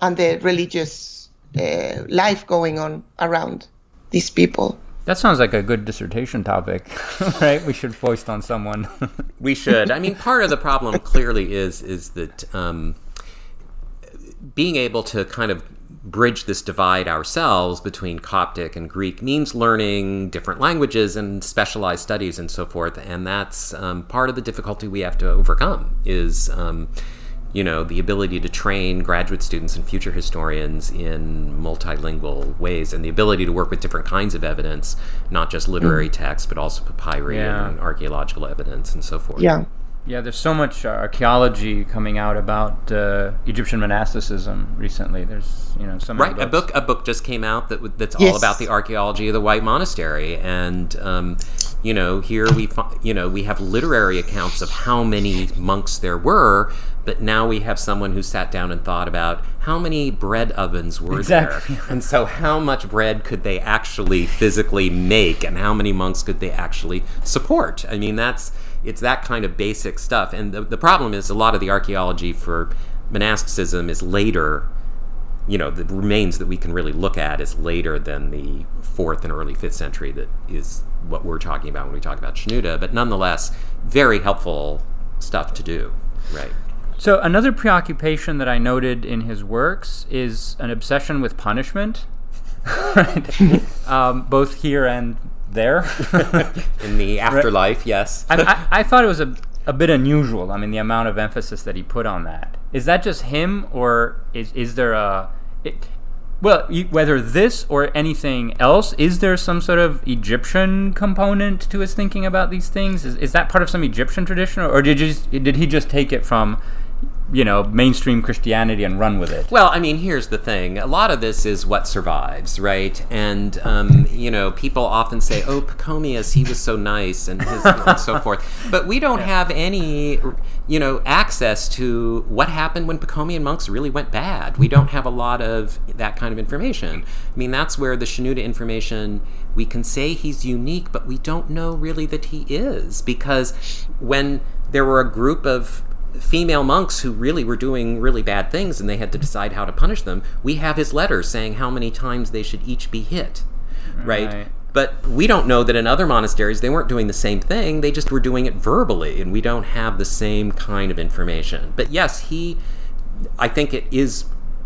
and the religious uh, life going on around these people. That sounds like a good dissertation topic, right? We should foist on someone. We should. I mean, part of the problem clearly is is that um, being able to kind of bridge this divide ourselves between Coptic and Greek means learning different languages and specialized studies and so forth, and that's um, part of the difficulty we have to overcome. Is um, you know the ability to train graduate students and future historians in multilingual ways, and the ability to work with different kinds of evidence, not just literary mm. texts, but also papyri Yeah. and archaeological evidence and so forth. Yeah. Yeah, there's so much uh, archaeology coming out about uh, Egyptian monasticism recently. There's you know some many Right, a book a book just came out that w- that's all about the archaeology of the White Monastery, and um, you know here we fi- you know we have literary accounts of how many monks there were, but now we have someone who sat down and thought about how many bread ovens were Exactly. there, and so how much bread could they actually physically make, and how many monks could they actually support? I mean that's it's that kind of basic stuff, and the, the problem is a lot of the archaeology for monasticism is later you know the remains that we can really look at is later than the fourth and early fifth century that is what we're talking about when we talk about Shenouda, but nonetheless very helpful stuff to do right. So another preoccupation that I noted in his works is an obsession with punishment, right? um, both here and there. in the afterlife yes I, I, I thought it was a, a bit unusual. I mean, the amount of emphasis that he put on that. Is that just him, or is is there a it, well, whether this or anything else, is there some sort of Egyptian component to his thinking about these things? Is, is that part of some Egyptian tradition, or did you just, did he just take it from you know, mainstream Christianity and run with it. Well, I mean, here's the thing. A lot of this is what survives, right? And, um, you know, people often say, oh, Pachomius, he was so nice and, his, and so forth. But we don't have any, you know, access to what happened when Pachomian monks really went bad. We don't have a lot of that kind of information. I mean, that's where the Shenouda information, we can say he's unique, but we don't know really that he is. Because when there were a group of female monks who really were doing really bad things and they had to decide how to punish them, we have his letters saying how many times they should each be hit. Right? Right. But we don't know that in other monasteries they weren't doing the same thing, they just were doing it verbally, and we don't have the same kind of information. But yes, he, I think it is,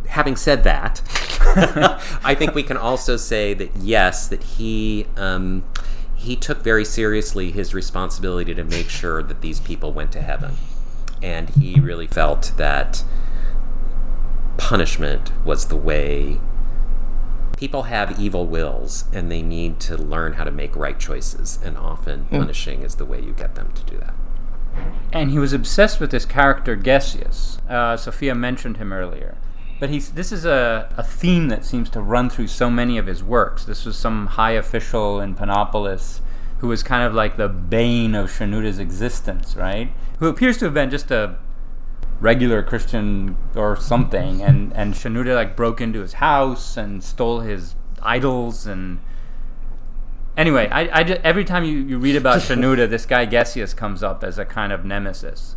having said that, I think we can also say that yes, that he. Um, he took very seriously his responsibility to make sure that these people went to heaven and he really felt that punishment was the way people have evil wills and they need to learn how to make right choices and often punishing is the way you get them to do that And he was obsessed with this character Gesios. Uh, Sofia mentioned him earlier. But he's, this is a, a theme that seems to run through so many of his works. This was some high official in Panopolis who was kind of like the bane of Shenouda's existence, right? Who appears to have been just a regular Christian or something. And, and Shenouda like broke into his house and stole his idols and Anyway, I, I ju- every time you, you read about Shenouda, this guy Gesios comes up as a kind of nemesis.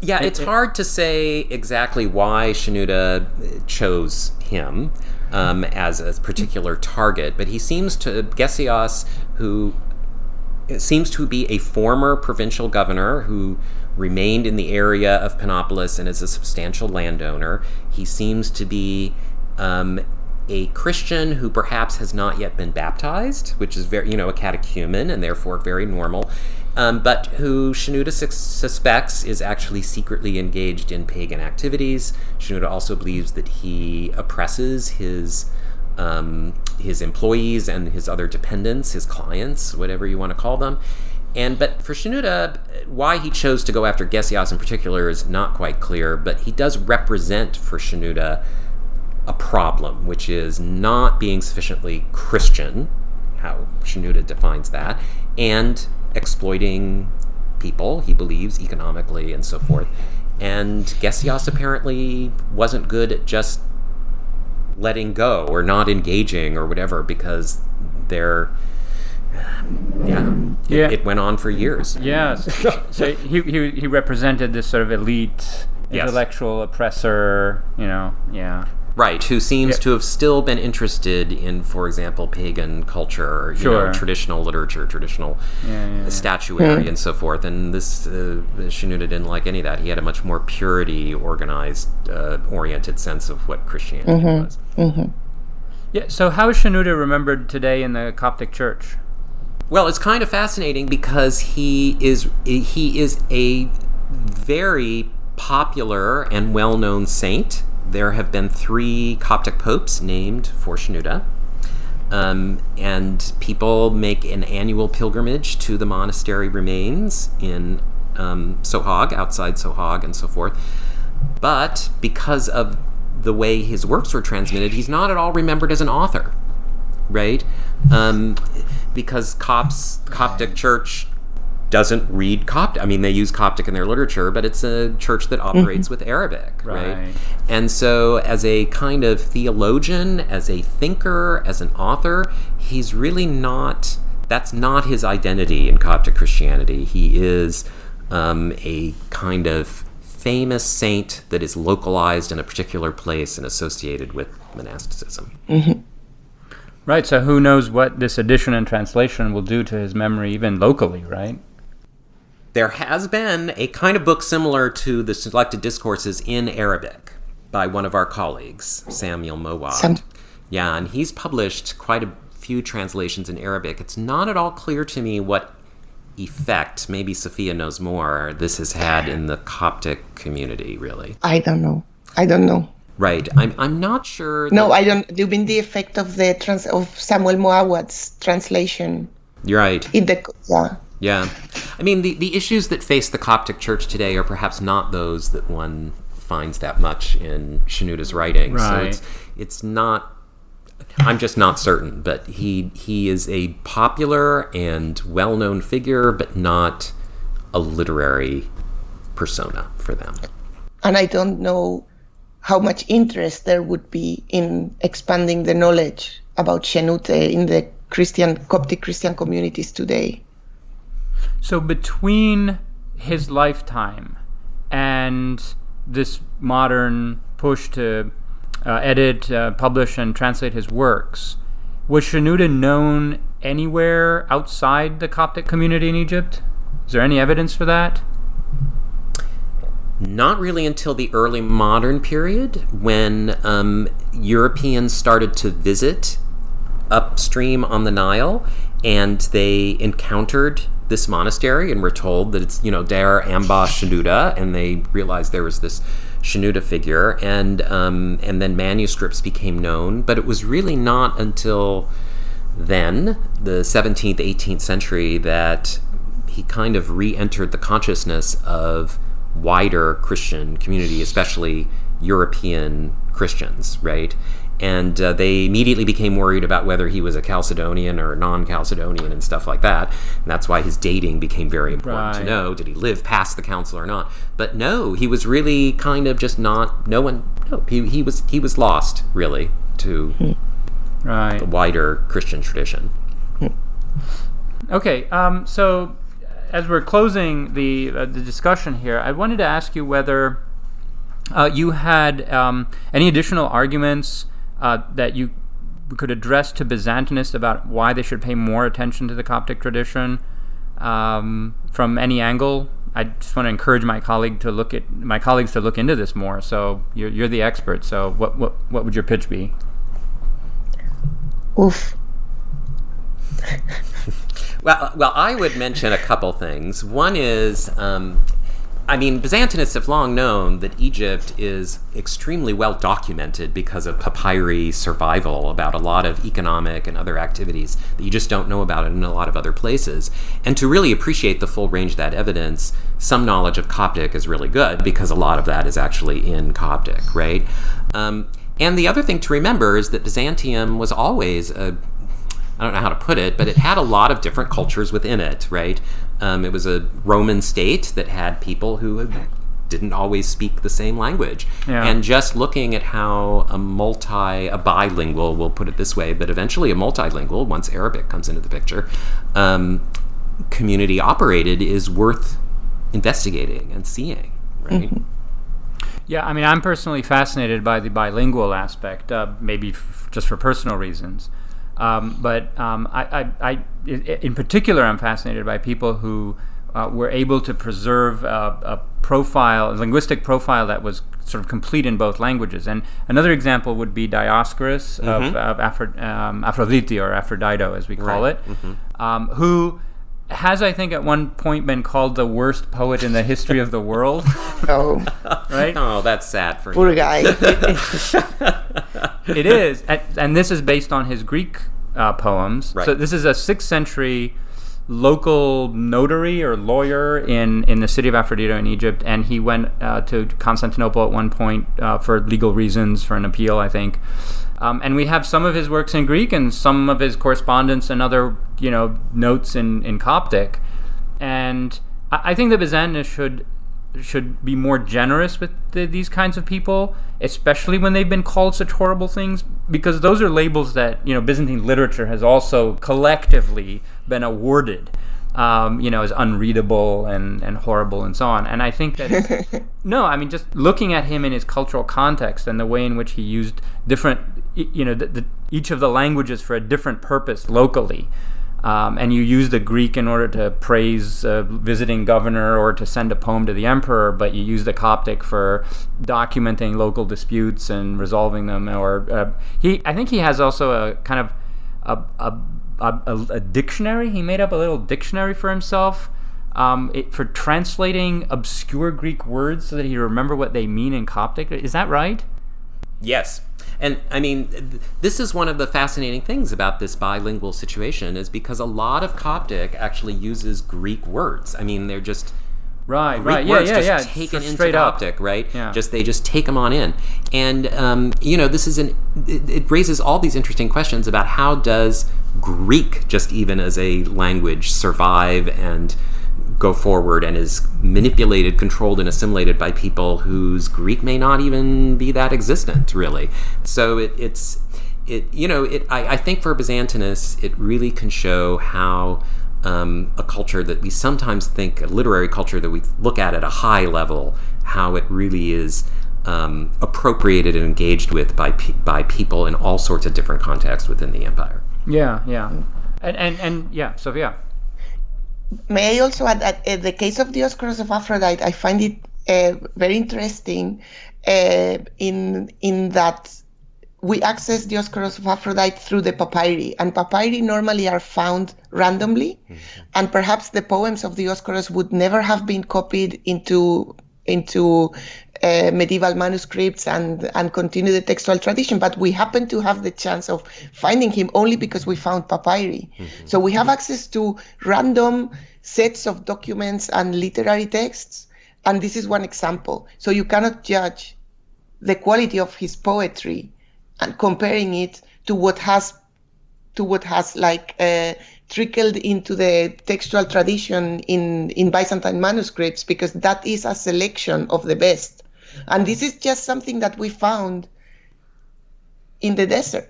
Yeah, It- it's it- hard to say exactly why Shenouda chose him um, as a particular target, but he seems to Gesios, who seems to be a former provincial governor who remained in the area of Panopolis and is a substantial landowner. He seems to be um, a Christian who perhaps has not yet been baptized, which is very, you know, a catechumen and therefore very normal, um, but who Shenouda sus- suspects is actually secretly engaged in pagan activities. Shenouda also believes that he oppresses his um, his employees and his other dependents, his clients, whatever you want to call them. And but for Shenouda, why he chose to go after Gesios in particular is not quite clear. But he does represent for Shenouda a problem, which is not being sufficiently Christian, how Shenouda defines that, and exploiting people, he believes, economically and so forth. And Gesios apparently wasn't good at just letting go or not engaging or whatever because they're yeah it, Yeah. it went on for years Yes. so he, he, he represented this sort of elite, Yes. intellectual oppressor, you know, yeah. Right who seems Yeah. to have still been interested in for example pagan culture you know traditional literature traditional Yeah, yeah, yeah. statuary and so forth and this uh, Shenouda didn't like any of that he had a much more purity organized uh, oriented sense of what Christianity was Yeah, so how is Shenouda remembered today in the Coptic Church? Well, it's kind of fascinating because he is he is a very popular and well-known saint. There have been three Coptic popes named for Shenouda. Um, and people make an annual pilgrimage to the monastery remains in um, Sohag, outside Sohag, and so forth. But because of the way his works were transmitted, he's not at all remembered as an author right? Um, because Copts, Coptic Church doesn't read Coptic. I mean, they use Coptic in their literature, but it's a church that operates with Arabic, right? Right. And so, as a kind of theologian, as a thinker, as an author, he's really not. That's not his identity in Coptic Christianity. He is um, a kind of famous saint that is localized in a particular place and associated with monasticism. Right, so who knows what this edition and translation will do to his memory, even locally, right? There has been a kind of book similar to the selected discourses in Arabic by one of our colleagues, Samuel Moawad. Sam- yeah, and he's published quite a few translations in Arabic. It's not at all clear to me what effect, maybe Sofia knows more, this has had in the Coptic community, really. I don't know. I don't know. Right. I'm, I'm not sure. No, I don't. You mean the effect of the trans of Samuel Moawad's translation You're right. in the yeah. Yeah. I mean, the, the issues that face the Coptic Church today are perhaps not those that one finds that much in Shenouda's writing. So Right. it's, it's not. I'm just not certain, but he he is a popular and well-known figure, but not a literary persona for them. and I don't know how much interest there would be in expanding the knowledge about Shenute in the Christian Coptic Christian communities today. So between his lifetime and this modern push to uh, edit, uh, publish, and translate his works, was Shenouda known anywhere outside the Coptic community in Egypt? Is there any evidence for that? Not really until the early modern period when um, Europeans started to visit upstream on the Nile and they encountered this monastery and we're told that it's, you know, Der Amba Shenouda, and they realized there was this Shenouda figure, and, um, and then manuscripts became known. But it was really not until then, the 17th, 18th century, that he kind of re entered the consciousness of wider Christian community, especially European Christians, right? And uh, they immediately became worried about whether he was a Chalcedonian or non Chalcedonian and stuff like that. And that's why his dating became very important to know. Did he live past the council or not? But no, he was really kind of just not, no one, no, he, he, was, he was lost, really, to Right. the wider Christian tradition. Okay, um, so as we're closing the uh, the discussion here, I wanted to ask you whether uh, you had um, any additional arguments uh, that you could address to Byzantinists about why they should pay more attention to the Coptic tradition um, from any angle. I just want to encourage my colleague to look at my colleagues to look into this more. So you're, you're the expert. So what, what what would your pitch be? Oof. Well, well, I would mention a couple things. One is, um, I mean, Byzantinists have long known that Egypt is extremely well documented because of papyri survival about a lot of economic and other activities that you just don't know about in a lot of other places. And to really appreciate the full range of that evidence, some knowledge of Coptic is really good because a lot of that is actually in Coptic, right? Um, and the other thing to remember is that Byzantium was always a I don't know how to put it, but it had a lot of different cultures within it, right? Um, it was a Roman state that had people who didn't always speak the same language. Yeah. And just looking at how a multi, a bilingual, we'll put it this way, but eventually a multilingual, once Arabic comes into the picture, um, community operated is worth investigating and seeing, right? Yeah, I mean, I'm personally fascinated by the bilingual aspect, uh, maybe f- just for personal reasons. Um, but um, I, I, I, in particular, I'm fascinated by people who uh, were able to preserve uh, a profile, a linguistic profile that was sort of complete in both languages. And another example would be Dioscorus of, of Aphro- um, Aphrodite or Aphrodito, as we call Right. it, um, who has, I think, at one point been called the worst poet in the history of the world. Oh, right? Oh, that's sad for poor him. guy. it is, and, and this is based on his Greek uh, poems. Right. So this is a sixth century local notary or lawyer in, in the city of Aphrodite in Egypt, and he went uh, to Constantinople at one point uh, for legal reasons, for an appeal, I think. Um, and we have some of his works in Greek and some of his correspondence and other, you know, notes in, in Coptic. And I, I think the Byzantinists should should be more generous with the, these kinds of people, especially when they've been called such horrible things, because those are labels that you know Byzantine literature has also collectively been awarded, um, you know, as unreadable and, and horrible and so on. And I think that no, I mean just looking at him in his cultural context and the way in which he used different, you know, the, the, each of the languages for a different purpose locally um, and you use the Greek in order to praise a visiting governor or to send a poem to the emperor, but you use the Coptic for documenting local disputes and resolving them. Or uh, he, I think he has also a kind of a, a, a, a dictionary. He made up a little dictionary for himself. Um, it, for translating obscure Greek words so that he remember what they mean in Coptic. Is that right? Yes. And I mean, this is one of the fascinating things about this bilingual situation is because a lot of Coptic actually uses Greek words. I mean, they're just Right, Greek right, yeah, words yeah, just yeah. taken Just into straight up. Coptic, right? Yeah. Just they just take them on in, and um, you know this is an it, it raises all these interesting questions about how does Greek just even as a language survive and go forward and is manipulated, controlled, and assimilated by people whose Greek may not even be that existent, really. So it, it's it you know it I, I think for Byzantinus it really can show how um, a culture that we sometimes think a literary culture that we look at at a high level how it really is um, appropriated and engaged with by pe- by people in all sorts of different contexts within the empire. Yeah, yeah. And and and yeah, Sofia. May I also add that in the case of Dioscoros of Aphrodite, I find it uh, very interesting uh, in in that we access Dioscoros of Aphrodite through the papyri, and papyri normally are found randomly, and perhaps the poems of Dioscoros would never have been copied into into uh, medieval manuscripts and and continue the textual tradition. But we happen to have the chance of finding him only because we found papyri. So we have access to random sets of documents and literary texts, and this is one example. So you cannot judge the quality of his poetry and comparing it to what has to what has like uh, trickled into the textual tradition in in Byzantine manuscripts because that is a selection of the best and this is just something that we found in the desert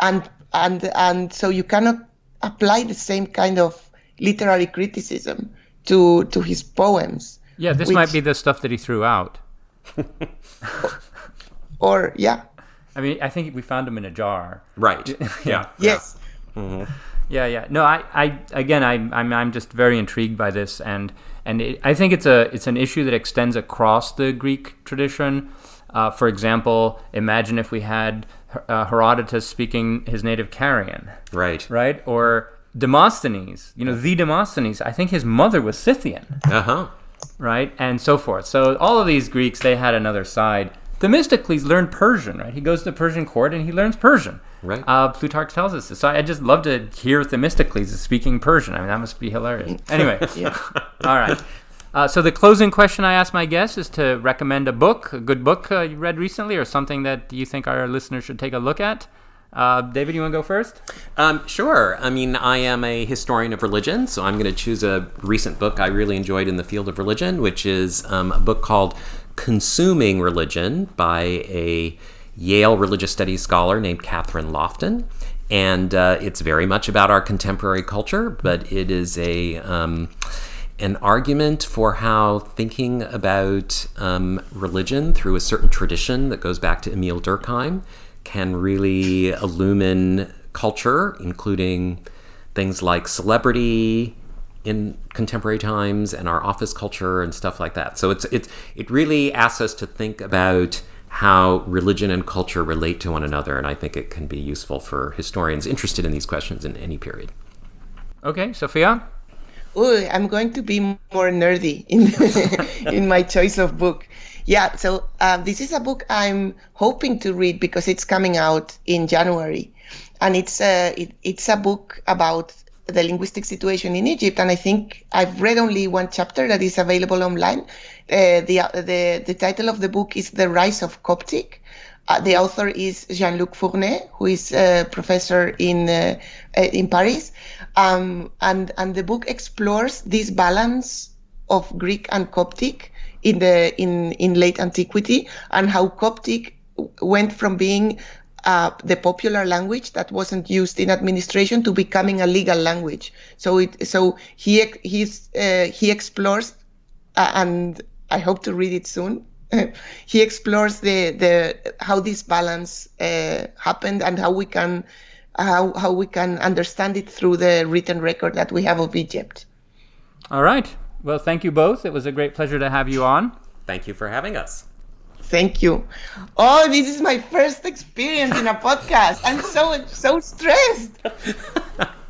and and and so you cannot apply the same kind of literary criticism to to his poems Yeah, this Which- might be the stuff that he threw out. or yeah I mean, I think we found him in a jar. Right. Yeah. yes mm-hmm. Yeah, yeah. No, I, I again, I, I'm, I'm just very intrigued by this, and and it, I think it's a, it's an issue that extends across the Greek tradition. Uh, for example, imagine if we had uh, Herodotus speaking his native Carian, Right. right? Or Demosthenes, you know, the Demosthenes. I think his mother was Scythian, Uh huh. right? And so forth. So all of these Greeks, they had another side. Themistocles learned Persian, right? He goes to the Persian court and he learns Persian. Right. Uh, Plutarch tells us this. So I just love to hear Themistocles speaking Persian. I mean, that must be hilarious. Anyway, yeah all right. Uh, so the closing question I ask my guests is to recommend a book, a good book uh, you read recently, or something that you think our listeners should take a look at. Uh, David, you want to go first? Um, sure. I mean, I am a historian of religion, so I'm going to choose a recent book I really enjoyed in the field of religion, which is um, a book called Consuming Religion by a Yale religious studies scholar named Kathryn Lofton. And uh, it's very much about our contemporary culture, but it is a. Um, an argument for how thinking about um, religion through a certain tradition that goes back to Emile Durkheim can really illumine culture, including things like celebrity in contemporary times and our office culture and stuff like that. So it's it's it really asks us to think about how religion and culture relate to one another, and I think it can be useful for historians interested in these questions in any period. Okay, Sofia? Ooh, I'm going to be more nerdy in in my choice of book. Yeah, so uh, this is a book I'm hoping to read because it's coming out in January, and it's a it, it's a book about the linguistic situation in Egypt. And I think I've read only one chapter that is available online. Uh, the the the title of the book is The Rise of Coptic. Uh, the author is Jean-Luc Fournet, who is a professor in uh, uh, in Paris, um, and and the book explores this balance of Greek and Coptic in the in in late antiquity and how Coptic went from being uh, the popular language that wasn't used in administration to becoming a legal language. So it so he he's uh, he explores uh, and I hope to read it soon. he explores the the how this balance uh, happened and how we can how how we can understand it through the written record that we have of Egypt. All right. Well, thank you both. It was a great pleasure to have you on. Thank you for having us. Thank you. Oh, this is my first experience in a podcast. I'm so so stressed.